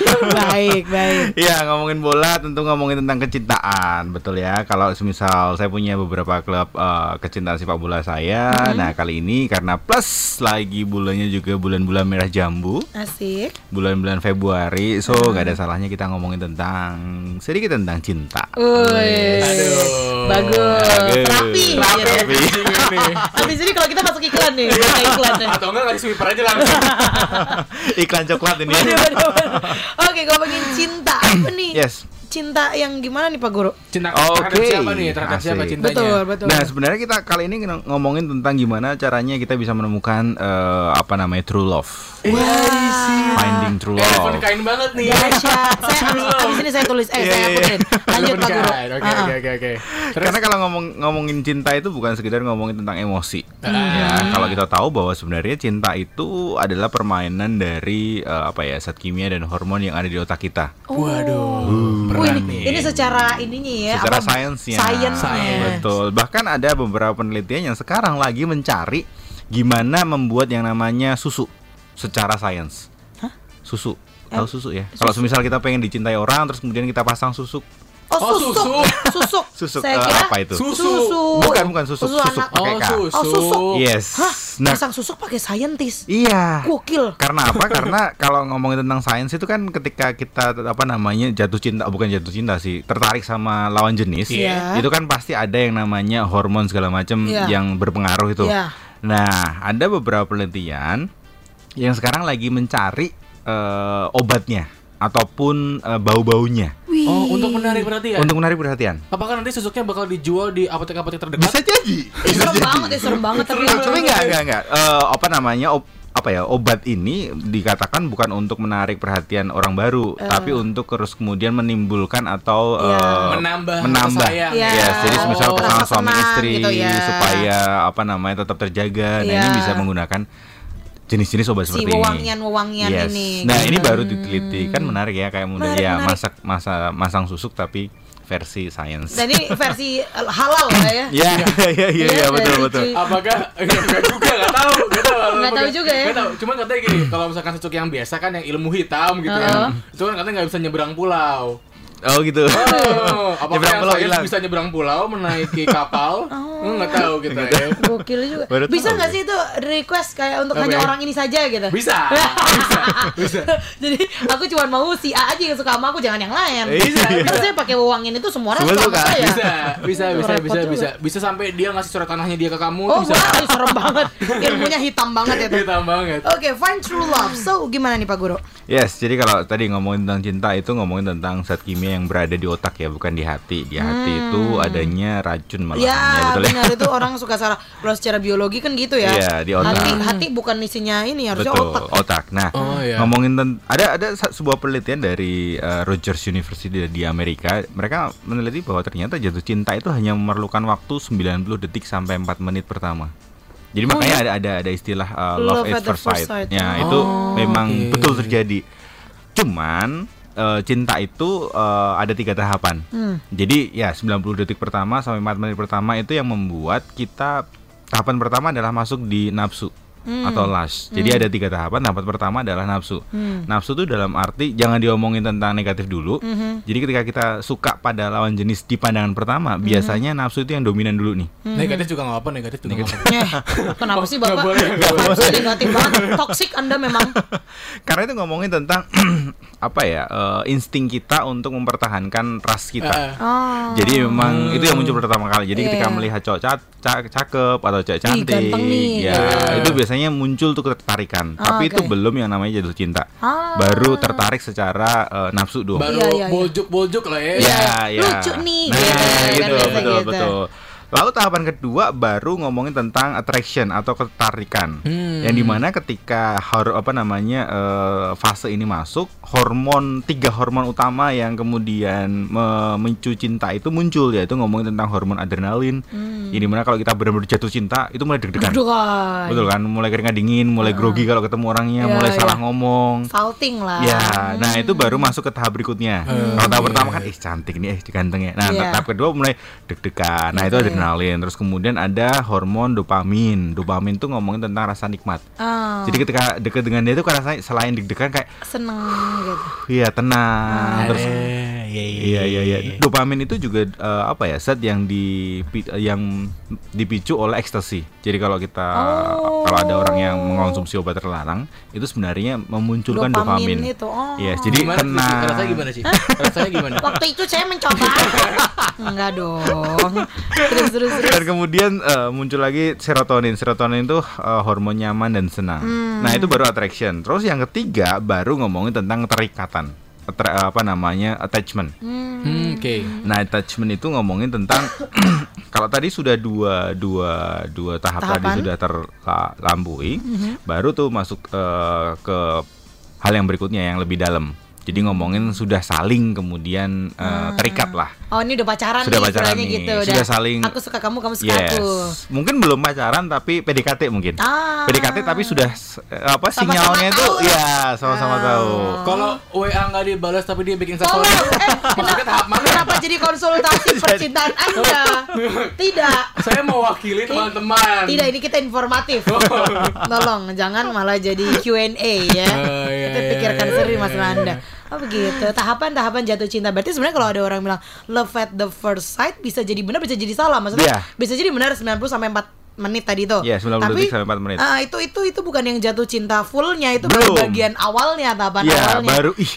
baik, baik. Iya ngomongin bola tentu ngomongin tentang kecintaan betul ya kalau semisal saya punya beberapa klub eh, kecintaan sepak bola saya Mm-hmm. nah kali ini karena plus lagi bulannya juga bulan-bulan merah jambu Asik. bulan-bulan Februari so Mm-hmm. nggak ada salahnya kita ngomongin tentang sedikit tentang cinta. Aduh. Bagus. Bagus. Rapi. Rapi. Iya. Habis ini kalau kita masuk iklan nih, buka iklan nih. Atau enggak ngasih sweeper aja langsung. iklan coklat ini Oke, ngomongin cinta apa nih? yes Cinta yang gimana nih Pak Guru? Cinta Oke. terhadap siapa nih? Terhadap siapa Asik. cintanya? Betul, betul. Nah sebenarnya kita kali ini ng- ngomongin tentang gimana caranya kita bisa menemukan eh, apa namanya true love, finding true Eh, love. Elephant kain banget nih. Dahsyat. Saya habis, habis ini saya tulis, eh Iya, saya iya, akutin. Lanjut Pak Guru. Oke, oke, oke, oke. Karena kalau ngomong ngomongin cinta itu bukan sekedar ngomongin tentang emosi. Ya, kalau kita tahu bahwa sebenarnya cinta itu adalah permainan dari eh, apa ya zat kimia dan hormon yang ada di otak kita. Waduh, Oh, berat ini, nih. ini secara ininya ya. Secara apa? sainsnya. Sainsnya. Betul. Bahkan ada beberapa penelitian yang sekarang lagi mencari gimana membuat yang namanya susu secara sains. Susu. Tahu susu ya? Kalau semisal kita pengen dicintai orang terus kemudian kita pasang susu. Oh, Oh, susuk. Susuk. Susuk Saya eh, kira apa itu? Susu. Susu. Bukan bukan susuk, Susu susuk anak. pakai Oh, K. susu. Oh, susuk. Yes. Hah? Nah, Pasang susuk pakai saintis. iya. Gokil. Karena apa? Karena kalau ngomongin tentang sains itu kan ketika kita apa namanya jatuh cinta, bukan jatuh cinta sih, tertarik sama lawan jenis, Iya. itu kan pasti ada yang namanya hormon segala macam Iya. yang berpengaruh itu. Iya. Nah, ada beberapa penelitian yang sekarang lagi mencari eh, obatnya ataupun eh, bau-baunya Wih. Oh, untuk menarik perhatian. untuk menarik perhatian. Apakah nanti susuknya bakal dijual di apotek-apotek terdekat? Bisa jadi. Bisa serem jadi. banget ya, serem banget tapi. Tapi enggak, enggak, enggak. Eh, apa namanya? ob- apa ya obat ini dikatakan bukan untuk menarik perhatian orang baru, tapi untuk terus kemudian menimbulkan atau Iya. eh, Menambah menambah. rasa sayang. Iya. Yes, jadi Oh. misal pasangan Rasa suami senang istri gitu ya. supaya apa namanya tetap terjaga. Nah Iya. ini bisa menggunakan jenis-jenis obat Si seperti ini. wewangian-wewangian Yes. ini. Nah ini gitu. baru diteliti kan menarik ya kayak mudah Menarik, ya menarik. masak masa masang susuk tapi versi sains. Dan ini versi halal lah ya. Iya iya iya iya Iya, betul betul. Apakah enggak juga enggak tahu, enggak tahu. Nggak tahu juga ya. Enggak tahu. Cuman katanya gini, kalau misalkan susuk yang biasa kan yang ilmu hitam gitu Heeh. ya. Itu kan katanya nggak bisa nyeberang pulau. Oh gitu. Oh, apakah Nyebrang yang pulau saya hilang. bisa nyeberang pulau menaiki kapal? Oh. Enggak tahu kita ya. Gokil juga. Baru Bisa tahu nggak sih itu request kayak untuk Apa hanya ya? orang ini saja gitu? Bisa. Bisa. Bisa. Jadi aku cuma mau si A aja yang suka sama aku, jangan yang lain. Iya. Terus saya pakai wewangian itu semua orang suka sama suka. saya. Bisa, bisa, bisa, bisa, bisa. Bisa sampai dia ngasih surat tanahnya dia ke kamu Oh, bisa. wah, serem banget. Ilmunya hitam banget ya tuh. Hitam banget. Oke, find true love. So, gimana nih Pak Guru? Yes, jadi kalau tadi ngomongin tentang cinta itu ngomongin tentang zat kimia yang berada di otak ya, bukan di hati. Di hati itu adanya racun malahan ya, Ya, betul ya. itu orang suka salah. Kalau secara biologi kan gitu ya. Iya, di otak. Hati, hati bukan isinya ini, harusnya Betul, otak. otak. Nah, Oh, iya. ngomongin tentang ada ada sebuah penelitian dari uh, Rogers University di- Amerika. Mereka meneliti bahwa ternyata jatuh cinta itu hanya memerlukan waktu 90 detik sampai 4 menit pertama. Jadi makanya ada ada ada istilah uh, love, at first sight. Ya, itu Oh, memang oke. betul terjadi. Cuman uh, cinta itu uh, ada tiga tahapan. Hmm. Jadi ya 90 detik pertama sampai 4 menit pertama itu yang membuat kita tahapan pertama adalah masuk di nafsu atau lust. Jadi ada tiga tahapan. Tahapan pertama adalah nafsu. Hmm. Nafsu itu dalam arti jangan diomongin tentang negatif dulu. Mhm. Jadi ketika kita suka pada lawan jenis di pandangan pertama, biasanya nafsu itu yang dominan dulu nih. Negatif juga nggak apa, negatif juga nggak apa. Eh, kenapa sih Bapak? boleh, nggak boleh. Negatif banget. Toxic Anda memang. Karena itu ngomongin tentang apa ya eh, insting kita untuk mempertahankan ras kita. Eh, Oh. Jadi memang itu yang muncul pertama kali. Jadi Iya, ketika iya. melihat cowok ca- ca- cakep atau cewek cantik, ganteng nih. ya Iya. itu biasanya muncul tuh ketertarikan. Ah, Tapi itu oke. belum yang namanya jatuh cinta. Ah. Baru tertarik secara eh, nafsu dong. baru Iya, iya, iya. boljuk-boljuk lah ya. Ya, ya. Lucu nih, Nah, gitu, kan gitu, biasa betul, gitu. betul. Lalu tahapan kedua baru ngomongin tentang attraction atau ketertarikan. Hmm. Yang di mana ketika hor apa namanya eh, fase ini masuk, hormon tiga hormon utama yang kemudian memicu cinta itu muncul yaitu ngomongin tentang hormon adrenalin. Yang di mana kalau kita benar-benar jatuh cinta itu mulai deg-degan. Betul kan? Mulai keringat dingin, mulai grogi kalau ketemu orangnya, Iya, mulai iya. salah ngomong. Salting lah. Ya, nah itu baru masuk ke tahap berikutnya. Kalau tahap pertama kan, ih cantik nih, eh ganteng ya. Nah, Iya. tahap kedua mulai deg-degan. Nah itu Iya, adrenalin adrenalin. Terus kemudian ada hormon dopamin. Dopamin tuh ngomongin tentang rasa nikmat. Ah, Jadi ketika deket dengan dia tuh kan rasanya selain deg-degan kayak seneng gitu. iya tenang. Terus Eh, iya, Iya iya iya. Dopamin itu juga eh, apa ya? Zat yang di yang dipicu oleh ekstasi. Jadi kalau kita Oh. kalau ada orang yang mengonsumsi obat terlarang, itu sebenarnya memunculkan Dopamin dopamin. itu, oh. Yes, jadi Gimana sih? tenang. Rasanya gimana sih? Rasanya gimana? Waktu itu saya mencoba. Enggak dong. Terus terus terus. Dan kemudian eh, muncul lagi serotonin. Serotonin itu eh, hormon nyaman dan senang. Hmm. Nah, itu baru attraction. Terus yang ketiga baru ngomongin tentang terikatan. Attra- apa namanya? attachment. Hmm, Oke. Nah, attachment itu ngomongin tentang kalau tadi sudah dua dua dua tahap Tahapan. tadi sudah terlampaui, baru tuh masuk eh, ke hal yang berikutnya yang lebih dalam. Jadi ngomongin sudah saling kemudian eh, terikat lah. Oh ini udah pacaran Sudah nih pacaran nih. gitu Sudah saling- Aku suka kamu, kamu suka Yes. aku Mungkin belum pacaran tapi PDKT mungkin. Ah. PDKT tapi sudah apa Sama-sama sinyalnya itu tahu ya sama-sama Ah. tahu. Kalau WA nggak dibalas tapi dia bikin Oh, sesuatu. enggak. Eh, Maksudnya tahap mana? Kenapa jadi konsultasi percintaan Anda? Tidak Saya mau wakili teman-teman. Tidak, ini kita informatif. Tolong, jangan malah jadi Q&A ya. Oh, iya, kita iya, pikirkan iya, serius iya, masalah iya. Anda. Oh begitu. Tahapan-tahapan jatuh cinta. Berarti sebenarnya kalau ada orang bilang love at the first sight bisa jadi benar, bisa jadi salah. Maksudnya Iya. bisa jadi benar 90 sampai 4 menit tadi tuh. Iya, 90 Tapi, detik sampai 4 menit. ah, itu itu itu bukan yang jatuh cinta fullnya, itu Belum. baru bagian awalnya tahapan Iya, awalnya. baru ih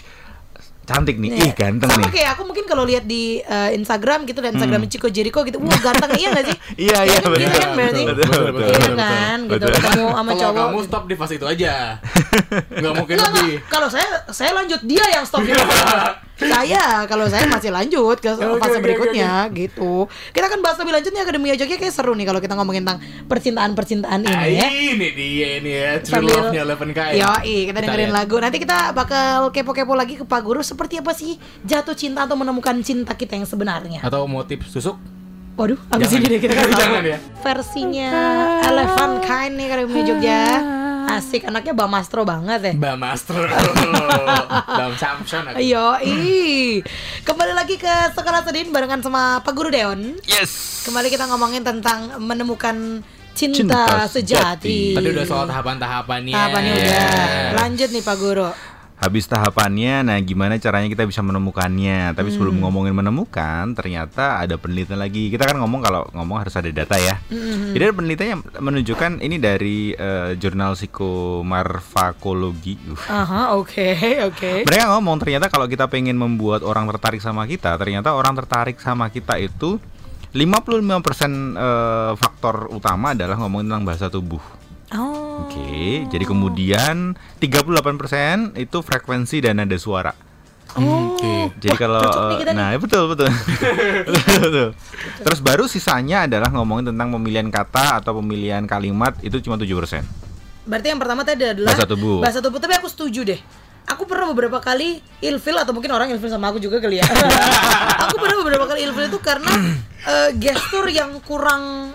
cantik nih, ih ganteng Sama nih. kayak aku mungkin kalau lihat di eh, Instagram gitu dan Instagram Chico Jericho gitu, wah ganteng iya gak sih? Iya, Ya iya, kan, gitu betul. kan berarti. Betul, betul, Iya betul, kan, gitu betul. ketemu sama Kalau cowok. kamu gitu. stop di fase itu aja. Nggak mungkin lebih. Kalau saya saya lanjut dia yang stop fase. saya kalau saya masih lanjut ke Oke, fase oke, berikutnya gitu. Kita akan bahas lebih lanjutnya Akademi Jogja kayak seru nih kalau kita ngomongin tentang percintaan-percintaan Ah, ini ya. ini dia ini ya True Sambil- Love-nya Eleven K. Yoi, kita dengerin lihat. lagu. Nanti kita bakal kepo-kepo lagi ke Pak Guru seperti apa sih jatuh cinta atau menemukan cinta kita yang sebenarnya. Atau motif susuk? Waduh, abis Jangan. ini deh kita tahu. Jangan ya. Versinya Elephant Kind nih Akademi Jogja. Asik, anaknya Bang Mastro banget ya. Mbak Master. Bang Samson. aku. Ayo, ih. Kembali lagi ke Sekolah Sedin barengan sama Pak Guru Deon. Yes. Kembali kita ngomongin tentang menemukan cinta, Cinta sejati. sejati. Tadi udah soal tahapan-tahapannya. Tahapannya udah. Lanjut nih Pak Guru. Habis tahapannya, nah gimana caranya kita bisa menemukannya? Tapi Hmm. sebelum ngomongin menemukan, ternyata ada penelitian lagi. Kita kan ngomong kalau ngomong harus ada data ya. Hmm. Jadi ada penelitian yang menunjukkan ini dari eh, jurnal psikomarfakologi. Uh. Aha, oke, oke. Mereka ngomong ternyata kalau kita pengen membuat orang tertarik sama kita, ternyata orang tertarik sama kita itu 55% eh, faktor utama adalah ngomongin tentang bahasa tubuh. Oh. Oke, jadi kemudian 38% itu frekuensi dan nada suara. Oh. Oke. Jadi kalau cocok nih kita nih. nah betul betul. betul, betul. Terus baru sisanya adalah ngomongin tentang pemilihan kata atau pemilihan kalimat itu cuma 7%. Berarti yang pertama tadi adalah Bahasa tubuh. Bahasa tubuh, tapi aku setuju deh. Aku pernah beberapa kali ilfil atau mungkin orang ilfil sama aku juga kali ya. aku pernah beberapa kali ilfil itu karena eh, gestur yang kurang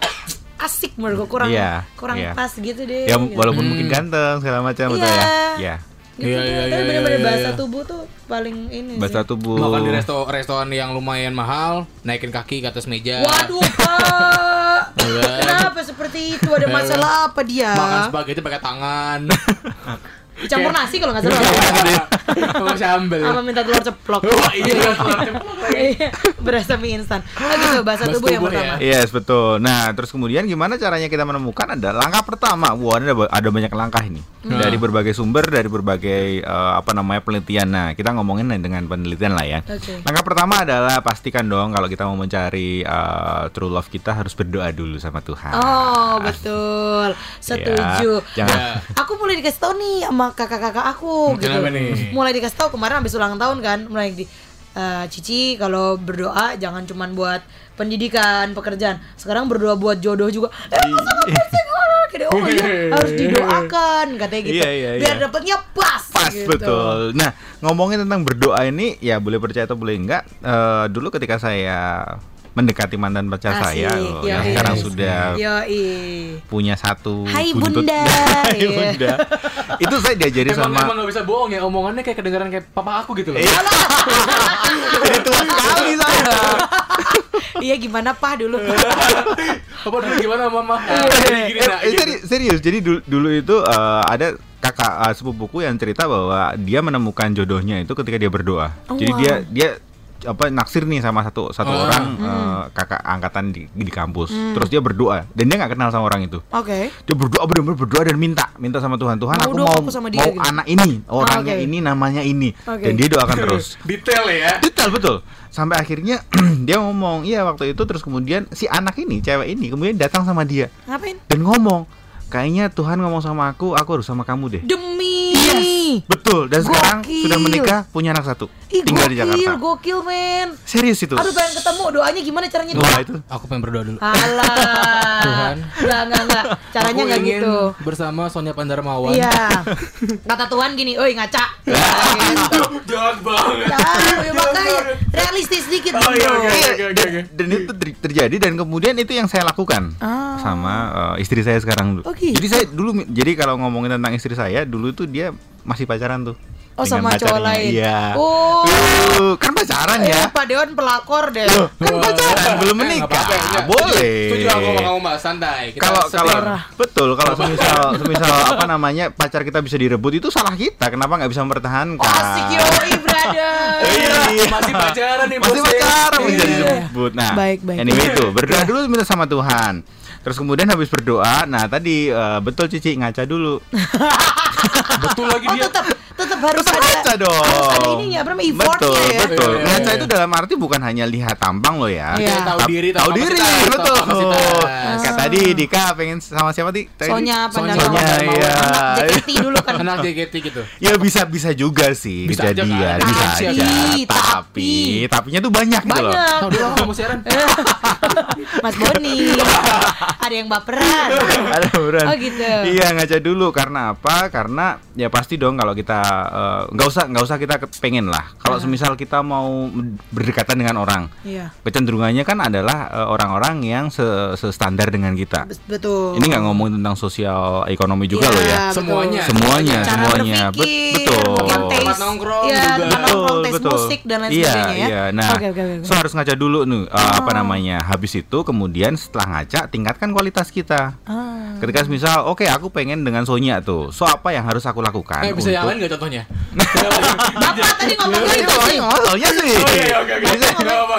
asik menurutku, kurang Iya, kurang iya. pas gitu deh. Ya gitu. walaupun mungkin ganteng segala macam betul ya. Iya. Ya. Gitu Iya, tuh. iya, tapi iya, bener-bener iya, bahasa iya. tubuh tuh paling ini Bahasa sih. tubuh. Makan di resto restoran yang lumayan mahal, naikin kaki ke atas meja. Waduh, Pak. Iya. Kenapa seperti itu? Ada masalah apa dia? Makan spaghetti pakai tangan. Campur nasi kalau nggak salah. Sama sambel. Sama minta telur ceplok. Wah, iya. Iya, Berasa mie instan. Oh gitu, bahasa tubuh yang pertama. ya. Yes betul. Nah terus kemudian gimana caranya kita menemukan? Ada langkah pertama. Wah ada ada banyak langkah ini Hmm. dari berbagai sumber, dari berbagai eh, apa namanya penelitian. Nah kita ngomongin dengan penelitian lah ya. Oke. Langkah pertama adalah pastikan dong kalau kita mau mencari eh, true love kita harus berdoa dulu sama Tuhan. Oh betul, setuju. Ya, jangan- Nah, aku mulai dikasih tahu nih sama kakak-kakak aku gitu. Kenapa nih? Mulai dikasih tahu kemarin habis ulang tahun kan, mulai di eh, Cici kalau berdoa jangan cuman buat pendidikan, pekerjaan. Sekarang berdoa buat jodoh juga. Eh, masa nggak sih? Oh, gitu. Oh iya, harus didoakan katanya gitu. Iya, iya, Biar iya. dapatnya pas. Pas gitu. betul. Nah ngomongin tentang berdoa ini ya boleh percaya atau boleh enggak. eh, dulu ketika saya mendekati mantan pacar Asik, saya loh, yang yoi. sekarang sudah Yoi. punya satu Hai, buntut. Bunda. Hai Iya. bunda. Itu saya diajari Emang, sama emang gak bisa bohong ya omongannya kayak kedengaran kayak papa aku gitu loh. Iya. Jadi tua sekali saya. Iya gimana pah dulu. Apa dulu gimana mama? Iya. Eh, nah, eh, gitu. seri- serius. Jadi dulu, dulu itu eh, ada kakak eh, sepupuku yang cerita bahwa dia menemukan jodohnya itu ketika dia berdoa. Oh, Jadi wow. dia dia apa naksir nih sama satu satu Ah. orang Hmm. eh, kakak angkatan di, di kampus. Terus dia berdoa dan dia nggak kenal sama orang itu. Oke. Dia berdoa benar-benar berdoa dan minta minta sama Tuhan Tuhan Mau aku mau aku sama dia mau gitu. anak ini orangnya oke. ini namanya ini Oke. dan dia doakan terus. Detail ya. Detail betul. Sampai akhirnya dia ngomong, iya waktu itu terus kemudian si anak ini, cewek ini kemudian datang sama dia Ngapain? dan ngomong, kayaknya Tuhan ngomong sama aku, aku harus sama kamu deh. Demi. Betul. Dan sekarang Gokil. sudah menikah, punya anak satu, Ih, tinggal di gokil, Jakarta. gokil men. Serius itu. Aduh pengen ketemu doanya gimana caranya doa? itu. Aku pengen berdoa dulu. Alah. Tuhan. Enggak, enggak, enggak. Caranya enggak gitu. bersama Sonya Pandarmawan. Iya. Kata Tuhan gini, "Oi, ngaca." Jahat banget. Ya makanya realistis dikit Oh, iya, oke, Iya, oke, oke, dan, itu ter- terjadi dan kemudian itu yang saya lakukan Ah. sama eh, istri saya sekarang dulu. Oh, gitu. Jadi saya dulu jadi kalau ngomongin tentang istri saya dulu tuh dia masih pacaran tuh. Oh sama cowok lain. Iya. Oh. Uh, kan pacaran Eh, ya. Pak Dewan pelakor deh. Kan pacaran belum Eh, menikah. apa-apa, enggak. Boleh. Setuju aku sama kamu mbak, santai. Kita kalau kalau betul kalau semisal semisal apa namanya pacar kita bisa direbut itu salah kita kenapa nggak bisa mempertahankan Oh, Asik yoi brother. Iya, masih pacaran nih masih pacaran Iya. bisa disebut nah Baik, baik. anyway itu berdoa dulu minta sama Tuhan terus kemudian habis berdoa nah tadi eh, betul Cici ngaca dulu Betul lagi Oh dia. tetap tetap harus Tetap ada ngaca dong. harus ada ininya apa namanya effortnya betul ya. betul. Iya, ngaca itu dalam arti bukan hanya lihat tampang loh ya. Iya. Tahu diri, tahu diri betul tadi Dika pengen sama siapa ti Tadi? Sonya Sonya, Sonya, iya. Anak JKT dulu kan. Anak JKT gitu. Ya bisa bisa juga sih Bisa aja kejadian, kan? bisa Tapi, aja. Tapi, tapi- tapinya tuh banyak, gitu loh. Banyak. Tahu dia kamu siaran. Mas Boni. Ada yang baperan. Ada beneran. Oh, gitu. Iya ngaca dulu karena apa? Karena ya pasti dong kalau kita eh, nggak usah nggak usah kita pengen lah. Kalau semisal kita mau berdekatan dengan orang, Iya. kecenderungannya kan adalah eh, orang-orang yang se- sestandar dengan kita. Bes- Betul. Ini nggak ngomong tentang sosial ekonomi juga Iya, loh ya. betul. Semuanya. Semuanya, Cara semuanya. Berpikir, betul. Tempat nongkrong iya, juga. tempat nongkrong, taste betul. musik dan lain iya, sebagainya ya. Iya, nah, Oke, oke, oke. so harus ngaca dulu nih, uh, apa Oh. namanya. Habis itu kemudian setelah ngaca tingkatkan kualitas kita. Ah. Ketika misal, oke aku pengen dengan Sonya tuh, so apa yang harus aku lakukan? Eh bisa yang lain untuk- nggak contohnya? Bapak tadi ngomongnya Ini itu ngomongin sih. ngomong Sonya sih. Oh iya oke oke. Apa.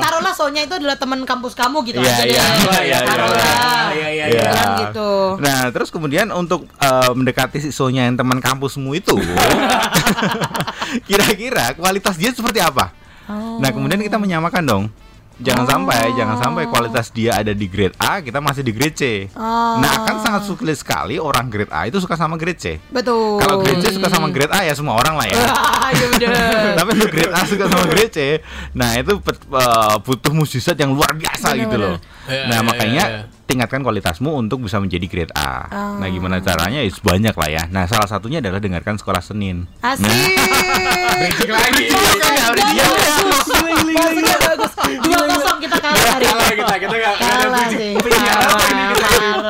Taruhlah Sonya itu adalah teman kampus kamu gitu Iya, aja iya, iya, iya. Iya, iya, iya. Kan gitu. Nah, terus kemudian untuk uh, mendekati si Sonya yang teman kampusmu itu, kira-kira kualitas dia seperti apa? Oh. Nah, kemudian kita menyamakan dong. Jangan sampai, jangan sampai kualitas dia ada di grade A, kita masih di grade C. Oh. Nah, kan sangat sulit sekali orang grade A itu suka sama grade C. Betul. Kalau grade C suka sama grade A ya semua orang lah ya. Ah, iya bener. Tapi untuk grade A suka sama grade C, nah itu eh, butuh mujizat yang luar biasa Bener, gitu loh. Iya, Nah iya, makanya iya, iya. Tingkatkan kualitasmu untuk bisa menjadi grade A. Oh. Nah gimana caranya? Ya banyak lah ya. Nah salah satunya adalah dengarkan sekolah Senin. Asik. Lagi. Dua kosong kita kalah hari ini. Kalah kita, kita Kalah bridging. sih.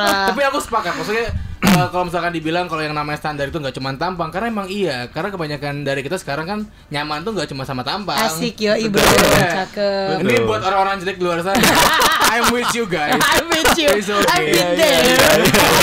Tapi aku sepakat, maksudnya eh, kalau misalkan dibilang kalau yang namanya standar itu nggak cuma tampang, karena emang iya, karena kebanyakan dari kita sekarang kan nyaman tuh nggak cuma sama tampang. Asik yo ibu. Iya. Cakep. Ini buat orang-orang jelek di luar sana. I'm with you guys. I'm with you. It's okay. I've been Iya, there. iya, iya.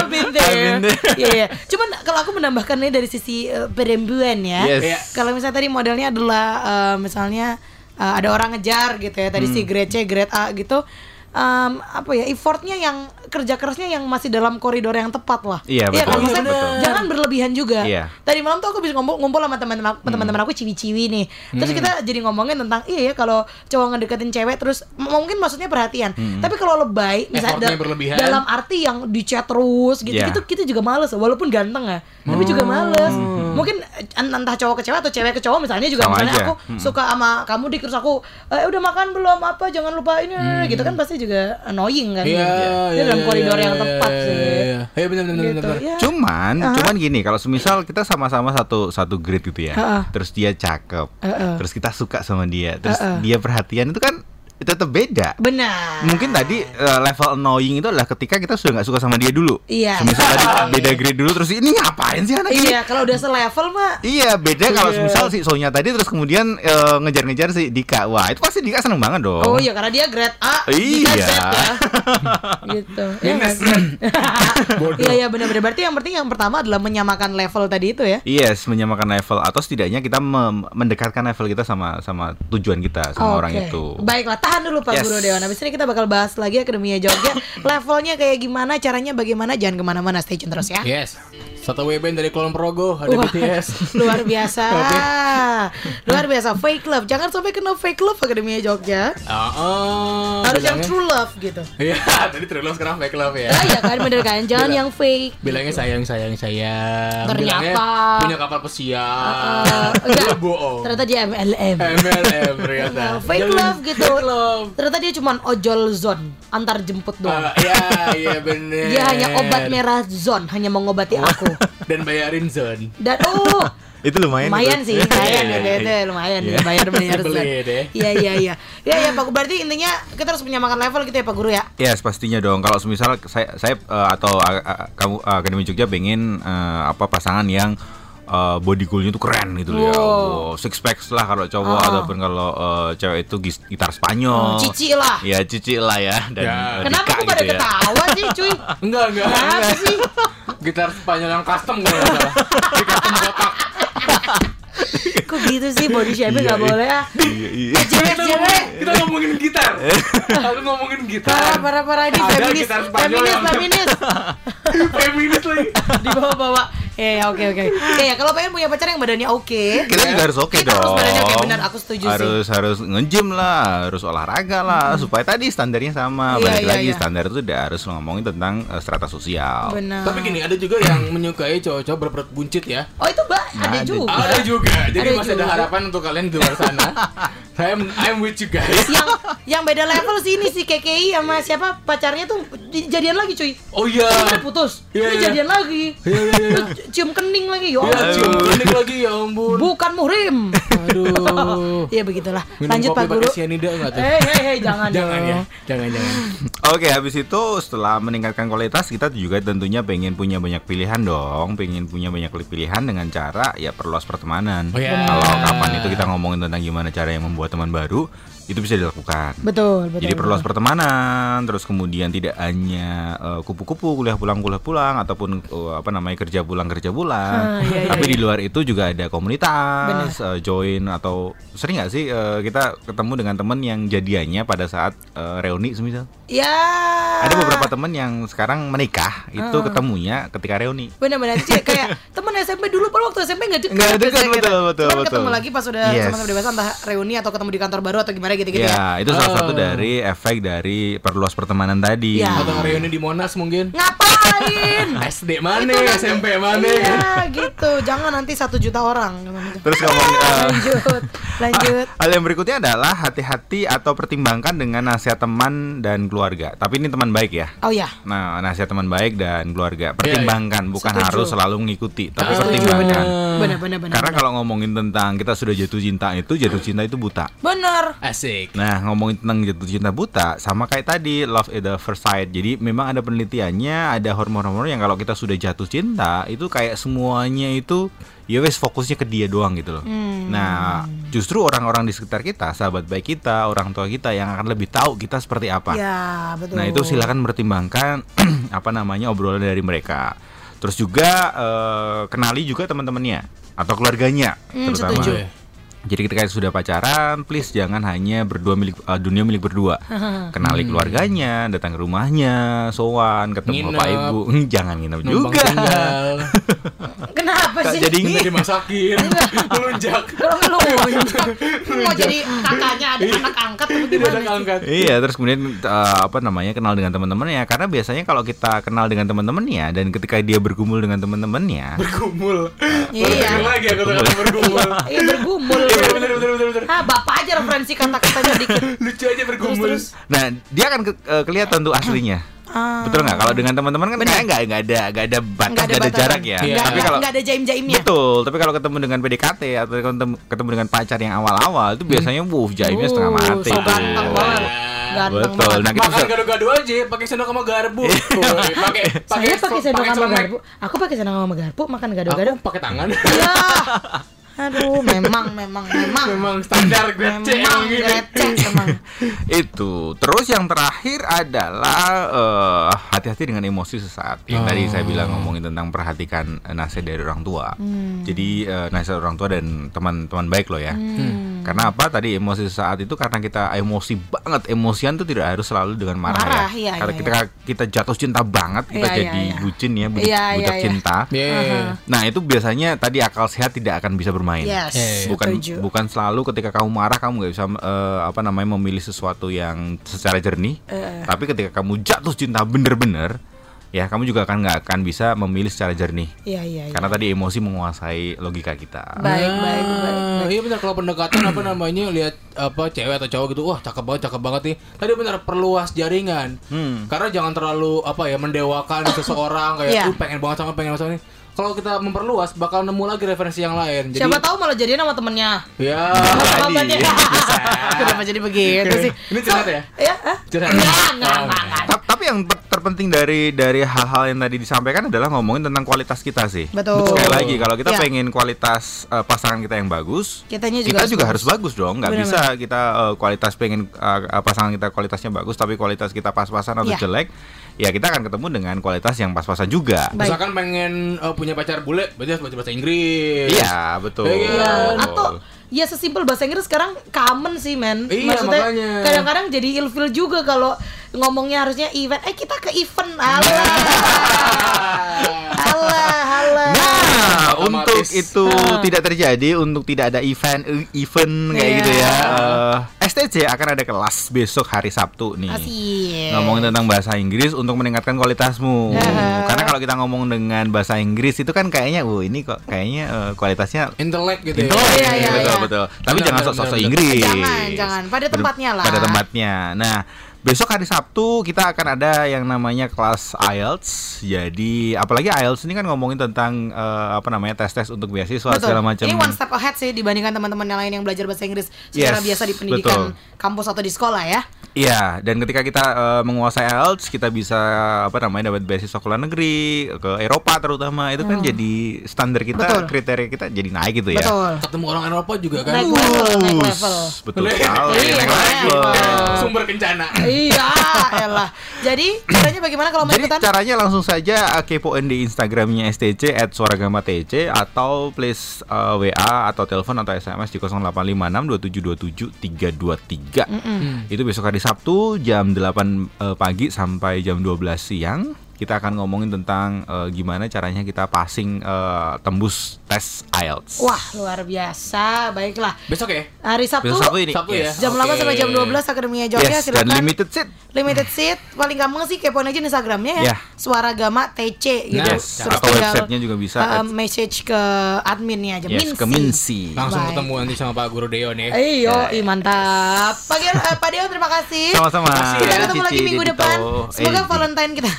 I've been there. I've been there. Iya, iya. Cuman kalau aku menambahkan ini dari sisi uh, perempuan ya. Yes. Iya. Kalau misalnya tadi modelnya adalah uh, misalnya uh, ada orang ngejar gitu ya, tadi Hmm. si grade C, grade A gitu. Um, apa ya effortnya yang kerja kerasnya yang masih dalam koridor yang tepat lah. Iya, kan? betul. Maksudnya Betul. jangan berlebihan juga. Iya. Tadi malam tuh aku bisa ngumpul, ngumpul sama teman-teman aku, teman-teman aku ciwi-ciwi nih. Terus Hmm. kita jadi ngomongin tentang iya ya kalau cowok ngedeketin cewek terus mungkin maksudnya perhatian. Hmm. Tapi kalau lebay misalnya berlebihan. dalam arti yang di chat terus gitu Iya. gitu kita juga males walaupun ganteng ya. Tapi juga males. Mungkin en- entah cowok ke cewek atau cewek ke cowok misalnya juga Hmm. Sama misalnya aja. aku Hmm. suka sama kamu dik terus aku eh udah makan belum apa jangan lupa ini gitu kan pasti juga annoying kan. Iya, Dia iya, dalam iya, koridor iya, yang iya, tepat iya, sih. Iya, iya. Iya, benar benar benar, Gitu. benar. Ya. Cuman, Aha. cuman gini, kalau semisal kita sama-sama satu satu grade gitu ya, Ha-ha. terus dia cakep, Ha-ha. terus kita suka sama dia, terus Ha-ha. dia perhatian itu kan tetap beda. Benar. Mungkin tadi eh, level annoying itu adalah ketika kita sudah nggak suka sama dia dulu. Iya. Semisal tadi beda grade dulu terus ini ngapain sih anak ini? Iya, kalau udah selevel mah Iya, beda kalau Iya. misal si Sonya tadi terus kemudian eh, ngejar-ngejar si Dika. Wah, itu pasti Dika seneng banget dong. Oh iya karena dia grade A, Iya. Dika Z ya. gitu. Iya? Iya iya benar-benar. Berarti yang penting yang pertama adalah menyamakan level tadi itu ya. Yes, menyamakan level atau setidaknya kita mendekatkan level kita sama sama tujuan kita sama orang Oke. itu. Baiklah, tahan dulu Pak Yes. Guru Dewan. Habis ini kita bakal bahas lagi Akademia Jogja. Levelnya kayak gimana, caranya bagaimana, jangan ke mana-mana, stay tune terus ya. Yes. Satu WBN dari Kulon Progo ada Wah, BTS. luar biasa luar biasa fake love jangan sampai kena fake love Akademia Jogja Ah, oh, harus yang bilangnya- true love gitu Iya, tadi true love sekarang fake love ya. ah iya kan bener kan jangan Bila- yang fake Bilangnya sayang sayang sayang. Ternyata- Bilangnya punya kapal pesiar. enggak Dia bohong. ternyata dia MLM MLM ternyata. Nah, fake Jangan- love gitu Fake love. ternyata dia cuma ojol zone antar jemput doang Iya, iya bener. dia hanya obat merah zone hanya mengobati aku Dan bayarin zone. dan oh Itu lumayan. lumayan itu. sih lumayan Iya, itu, iya, iya. lumayan Iya. ya bayar bayar zone iya iya iya iya iya Pak Guru. berarti intinya kita harus menyamakan level gitu ya Pak Guru ya Yes, pastinya dong. Kalau semisal saya saya eh, atau eh, eh, kamu eh, Akademi Jogja pengen eh, apa pasangan yang eh, body goalnya itu keren gitu loh ya. Wow. Wow, six packs lah kalau cowok Ah. ataupun kalau eh, cewek itu gitar Spanyol. Oh, cici lah Ya cici lah ya dan Ya. eh, Kenapa aku pada gitu ya. ketawa sih cuy? Enggak, enggak. Kenapa sih? Gitar Spanyol yang custom kalau salah. Di custom kotak. Kok gitu sih body shaming Iya, gak iya. boleh ah Iya, iya. Kita cewek ngomongin, kita ngomongin gitar. Aku ngomongin gitar. Parah parah parah ini feminis Feminis feminis Feminis lagi. Di bawah-bawah Ya ya, oke oke Ya ya kalau pengen punya pacar yang badannya oke Kita juga harus oke Kita dong. harus badannya oke, benar, aku setuju sih. harus harus nge-gym lah, harus olahraga lah, supaya tadi standarnya sama. Iya, Balik iya, lagi iya. standar itu udah harus ngomongin tentang eh, strata sosial. Benar Tapi gini, ada juga yang menyukai cowok-cowok berperut buncit ya. Oh itu mbak ada Ada juga Ada juga. Jadi Ada masih ada juga. harapan untuk kalian di luar sana. I'm I'm with you guys. yang yang beda level sih ini si KKI sama siapa pacarnya tuh jadian lagi cuy Oh iya. udah putus Iya, ini iya. jadian lagi Iya, iya, iya. cium kening lagi ya Ya, Allah. cium kening lagi ya ampun. bukan muhrim Aduh. ya begitulah Minum lanjut pak guru pakai cyanida enggak tuh? hei hei hei jangan Jangan ya. Jangan jangan. Oke, habis itu setelah meningkatkan kualitas kita juga tentunya pengen punya banyak pilihan dong, pengen punya banyak pilihan dengan cara ya perluas pertemanan. Oh, ya. Kalau kapan itu kita ngomongin tentang gimana cara yang membuat teman baru, itu bisa dilakukan. betul betul Jadi perluas betul. pertemanan, terus kemudian tidak hanya eh, kupu-kupu kuliah pulang kuliah pulang ataupun eh, apa namanya kerja pulang kerja pulang, Ah, iya, iya, tapi iya. di luar itu juga ada komunitas, eh, join atau sering nggak sih eh, kita ketemu dengan teman yang jadiannya pada saat eh, reuni semisal? ya Ada beberapa teman yang sekarang menikah itu Ah. ketemunya ketika reuni. benar-benar sih kayak temen SMP dulu pada waktu SMP nggak deket Nggak kita. betul, betul, Cuman ketemu betul. lagi pas udah Yes. sama-sama dewasa entah reuni atau ketemu di kantor baru atau gimana gitu-gitu ya Ya, itu salah satu Oh. dari efek dari perluas pertemanan tadi. Ya. Atau reuni di Monas mungkin. ngapain SD mana, Itu nanti- SMP mana. iya gitu jangan nanti satu juta orang Terus ngomong eh, lanjut lanjut Hal yang berikutnya adalah hati-hati atau pertimbangkan dengan nasihat teman dan keluarga. Tapi ini teman baik ya. oh ya Nah, nasihat teman baik dan keluarga pertimbangkan, bukan Setuju. harus selalu mengikuti, tapi pertimbangkan. benar benar benar Karena benar. kalau ngomongin tentang kita sudah jatuh cinta itu jatuh cinta itu buta. benar Asik. Nah, ngomongin tentang jatuh cinta buta sama kayak tadi love at the first sight. Jadi memang ada penelitiannya, ada hormon-hormon yang kalau kita sudah jatuh cinta itu kayak semuanya itu ya wes fokusnya ke dia doang gitu loh. Hmm. Nah, justru orang-orang di sekitar kita, sahabat baik kita, orang tua kita yang akan lebih tahu kita seperti apa. ya betul Nah, itu silakan pertimbangkan apa namanya obrolan dari mereka. Terus juga eh, kenali juga teman-temannya atau keluarganya Hmm, terutama. setuju. Jadi ketika sudah pacaran, please jangan hanya berdua milik eh, dunia milik berdua. Kenali keluarganya, datang ke rumahnya, sowan, ketemu Nginep. bapak ibu. Hmm, jangan nginep Numpang juga. kenapa sih jadi Minta ngi- dimasakin. Melunjak. kalau mau jadi kakaknya ada anak angkat atau Tidak gimana ada sih? angkat. Iya, terus kemudian eh, apa namanya kenal dengan teman-temannya. Karena biasanya kalau kita kenal dengan teman-temannya dan ketika dia bergumul dengan teman-temannya, Bergumul. Iya. Baru lagi aku kata bergumul. iya bergumul Iya bener bener bener bener. ah bapak aja referensi kata-katanya dikit Lucu aja bergumul. terus nah dia akan ke- eh, kelihatan tuh aslinya. Ah. Betul nggak? Kalau dengan teman-teman kan kayak nggak nggak ada nggak ada batas, Nggak ada ada batasan. jarak ya. Iya. Nggak, Tapi kalau nggak ada jaim-jaimnya. Betul, tapi kalau ketemu dengan PDKT atau ketemu, ketemu dengan pacar yang awal-awal itu biasanya wuh jaimnya setengah Uh, mati. so ganteng banget. Ganteng Betul. banget. Nah, kita Makan gado-gado aja, pakai sendok sama garpu. Woi, pakai Saya pakai sendok sama garpu. Aku pakai sendok sama garpu makan Aku gado-gado. pakai tangan. Iya. Aduh, memang memang memang. Memang standar grade C Memang emang memang. itu. Terus yang terakhir adalah eh, hati-hati dengan emosi sesaat. Yang tadi saya bilang ngomongin tentang perhatikan nasihat dari orang tua. Jadi eh, nasihat orang tua dan teman-teman baik loh ya. Karena apa? Tadi emosi sesaat itu karena kita emosi banget. Emosian tuh tidak harus selalu dengan marah, Marah, ya. iya, Karena iya, kita kita jatuh cinta banget, kita Iya, iya, jadi iya. bucin ya, bucin, Iya, iya, iya. cinta. Yeah. Nah itu biasanya tadi akal sehat tidak akan bisa bermain. Yes. Bukan setuju. bukan selalu ketika kamu marah kamu nggak bisa eh, apa namanya memilih sesuatu yang secara jernih. Eh. Tapi ketika kamu jatuh cinta bener-bener, ya kamu juga akan nggak akan bisa memilih secara jernih. Iya iya iya. Karena tadi emosi menguasai logika kita. Baik baik baik. Ah, Iya benar kalau pendekatan apa namanya lihat apa cewek atau cowok gitu, wah cakep banget, cakep banget nih. Tadi benar perluas jaringan. Hmm. Karena jangan terlalu apa ya mendewakan seseorang kayak Iya. "Uh, pengen banget sama pengen banget sama ini. Kalau kita memperluas bakal nemu lagi referensi yang lain. Jadi Siapa tahu malah jadian sama temennya. ya Sahabatnya. Kenapa jadi begitu sih? Ini curhat ya? Ya? Curhat. Enggak, enggak, enggak, enggak. Ta- Tapi yang ter- terpenting dari dari hal-hal yang tadi disampaikan adalah ngomongin tentang kualitas kita sih. Betul. Sekali lagi kalau kita Iya. pengen kualitas eh, pasangan kita yang bagus, Kitanya juga kita harus juga bagus. harus bagus dong. Nggak Benar, bisa kita eh, kualitas pengen eh, pasangan kita kualitasnya bagus, tapi kualitas kita pas-pasan atau Iya. jelek, ya kita akan ketemu dengan kualitas yang pas-pasan juga. Baik. Misalkan pengen uh, punya pacar bule, berarti harus baca bahasa Inggris. Iya betul. Iya. Iya, Betul. atau ya sesimpel bahasa Inggris sekarang common sih men. Iya, Maksudnya kadang-kadang jadi ilfil juga kalau ngomongnya harusnya event. Eh kita ke event, alah, alah. Nah, Otomatis. untuk itu Ah. tidak terjadi, untuk tidak ada event eh, event kayak Iya. gitu ya. eh, STC akan ada kelas besok hari Sabtu nih. Asik. Ngomongin tentang bahasa Inggris untuk meningkatkan kualitasmu. Ah. Karena kalau kita ngomong dengan bahasa Inggris itu kan kayaknya, oh ini kok kayaknya eh, kualitasnya Intelek gitu ya. Intelek, Iya, iya, betul iya. betul. Tapi jangan sok-sok Inggris. Jangan, jangan. Pada tempatnya lah. Pada tempatnya. Nah, besok hari Sabtu kita akan ada yang namanya kelas IELTS. Jadi, apalagi IELTS ini kan ngomongin tentang eh, apa namanya tes-tes untuk beasiswa Betul. segala macam. Ini one step ahead sih dibandingkan teman-teman yang lain yang belajar bahasa Inggris secara Yes, biasa di pendidikan betul. kampus atau di sekolah ya. Iya, dan ketika kita eh, menguasai IELTS, kita bisa apa namanya dapat beasiswa ke luar negeri, ke Eropa terutama. Itu kan jadi standar kita, Hmm. Betul. kriteria kita jadi naik gitu ya. Betul. Ketemu orang Eropa juga kan. Naik level, naik level. Betul sekali, Iya, naik level. Sumber kencana. Iya, elah. Jadi caranya bagaimana kalau mau Jadi ikutan? caranya langsung saja uh, kepoin di Instagramnya STC at Suaragama TC atau please uh, WA atau telepon atau SMS di 0856 2727 323. Itu besok hari Sabtu jam 8 uh, pagi sampai jam 12 siang. Kita akan ngomongin tentang uh, gimana caranya kita passing uh, tembus tes IELTS. Wah, luar biasa. Baiklah. Besok ya? Hari Sabtu, Besok Sabtu ini. Sabtu ya? jam Oke. 8 sampai jam 12 Akademia Jogja Yes, dan silakan. limited seat. Limited seat paling gampang sih kepoin aja Instagramnya ya. Ya. Suara Gama TC gitu. Yes, Terus atau websitenya juga bisa. uh, message ke adminnya aja. Yes, ke Minsi. Langsung Baik. ketemu nanti sama Pak Guru Deon ya. Iyo, ih, mantap. Pak Deon, Pak Deon terima kasih. Sama-sama. Kita Ya, ketemu lagi Cici, minggu Dito. depan. Semoga Valentine kita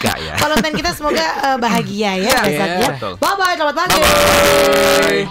Dika ya. Valentine kita semoga eh, bahagia ya, Iya, Besok ya. betul. Bye bye, selamat pagi. Bye.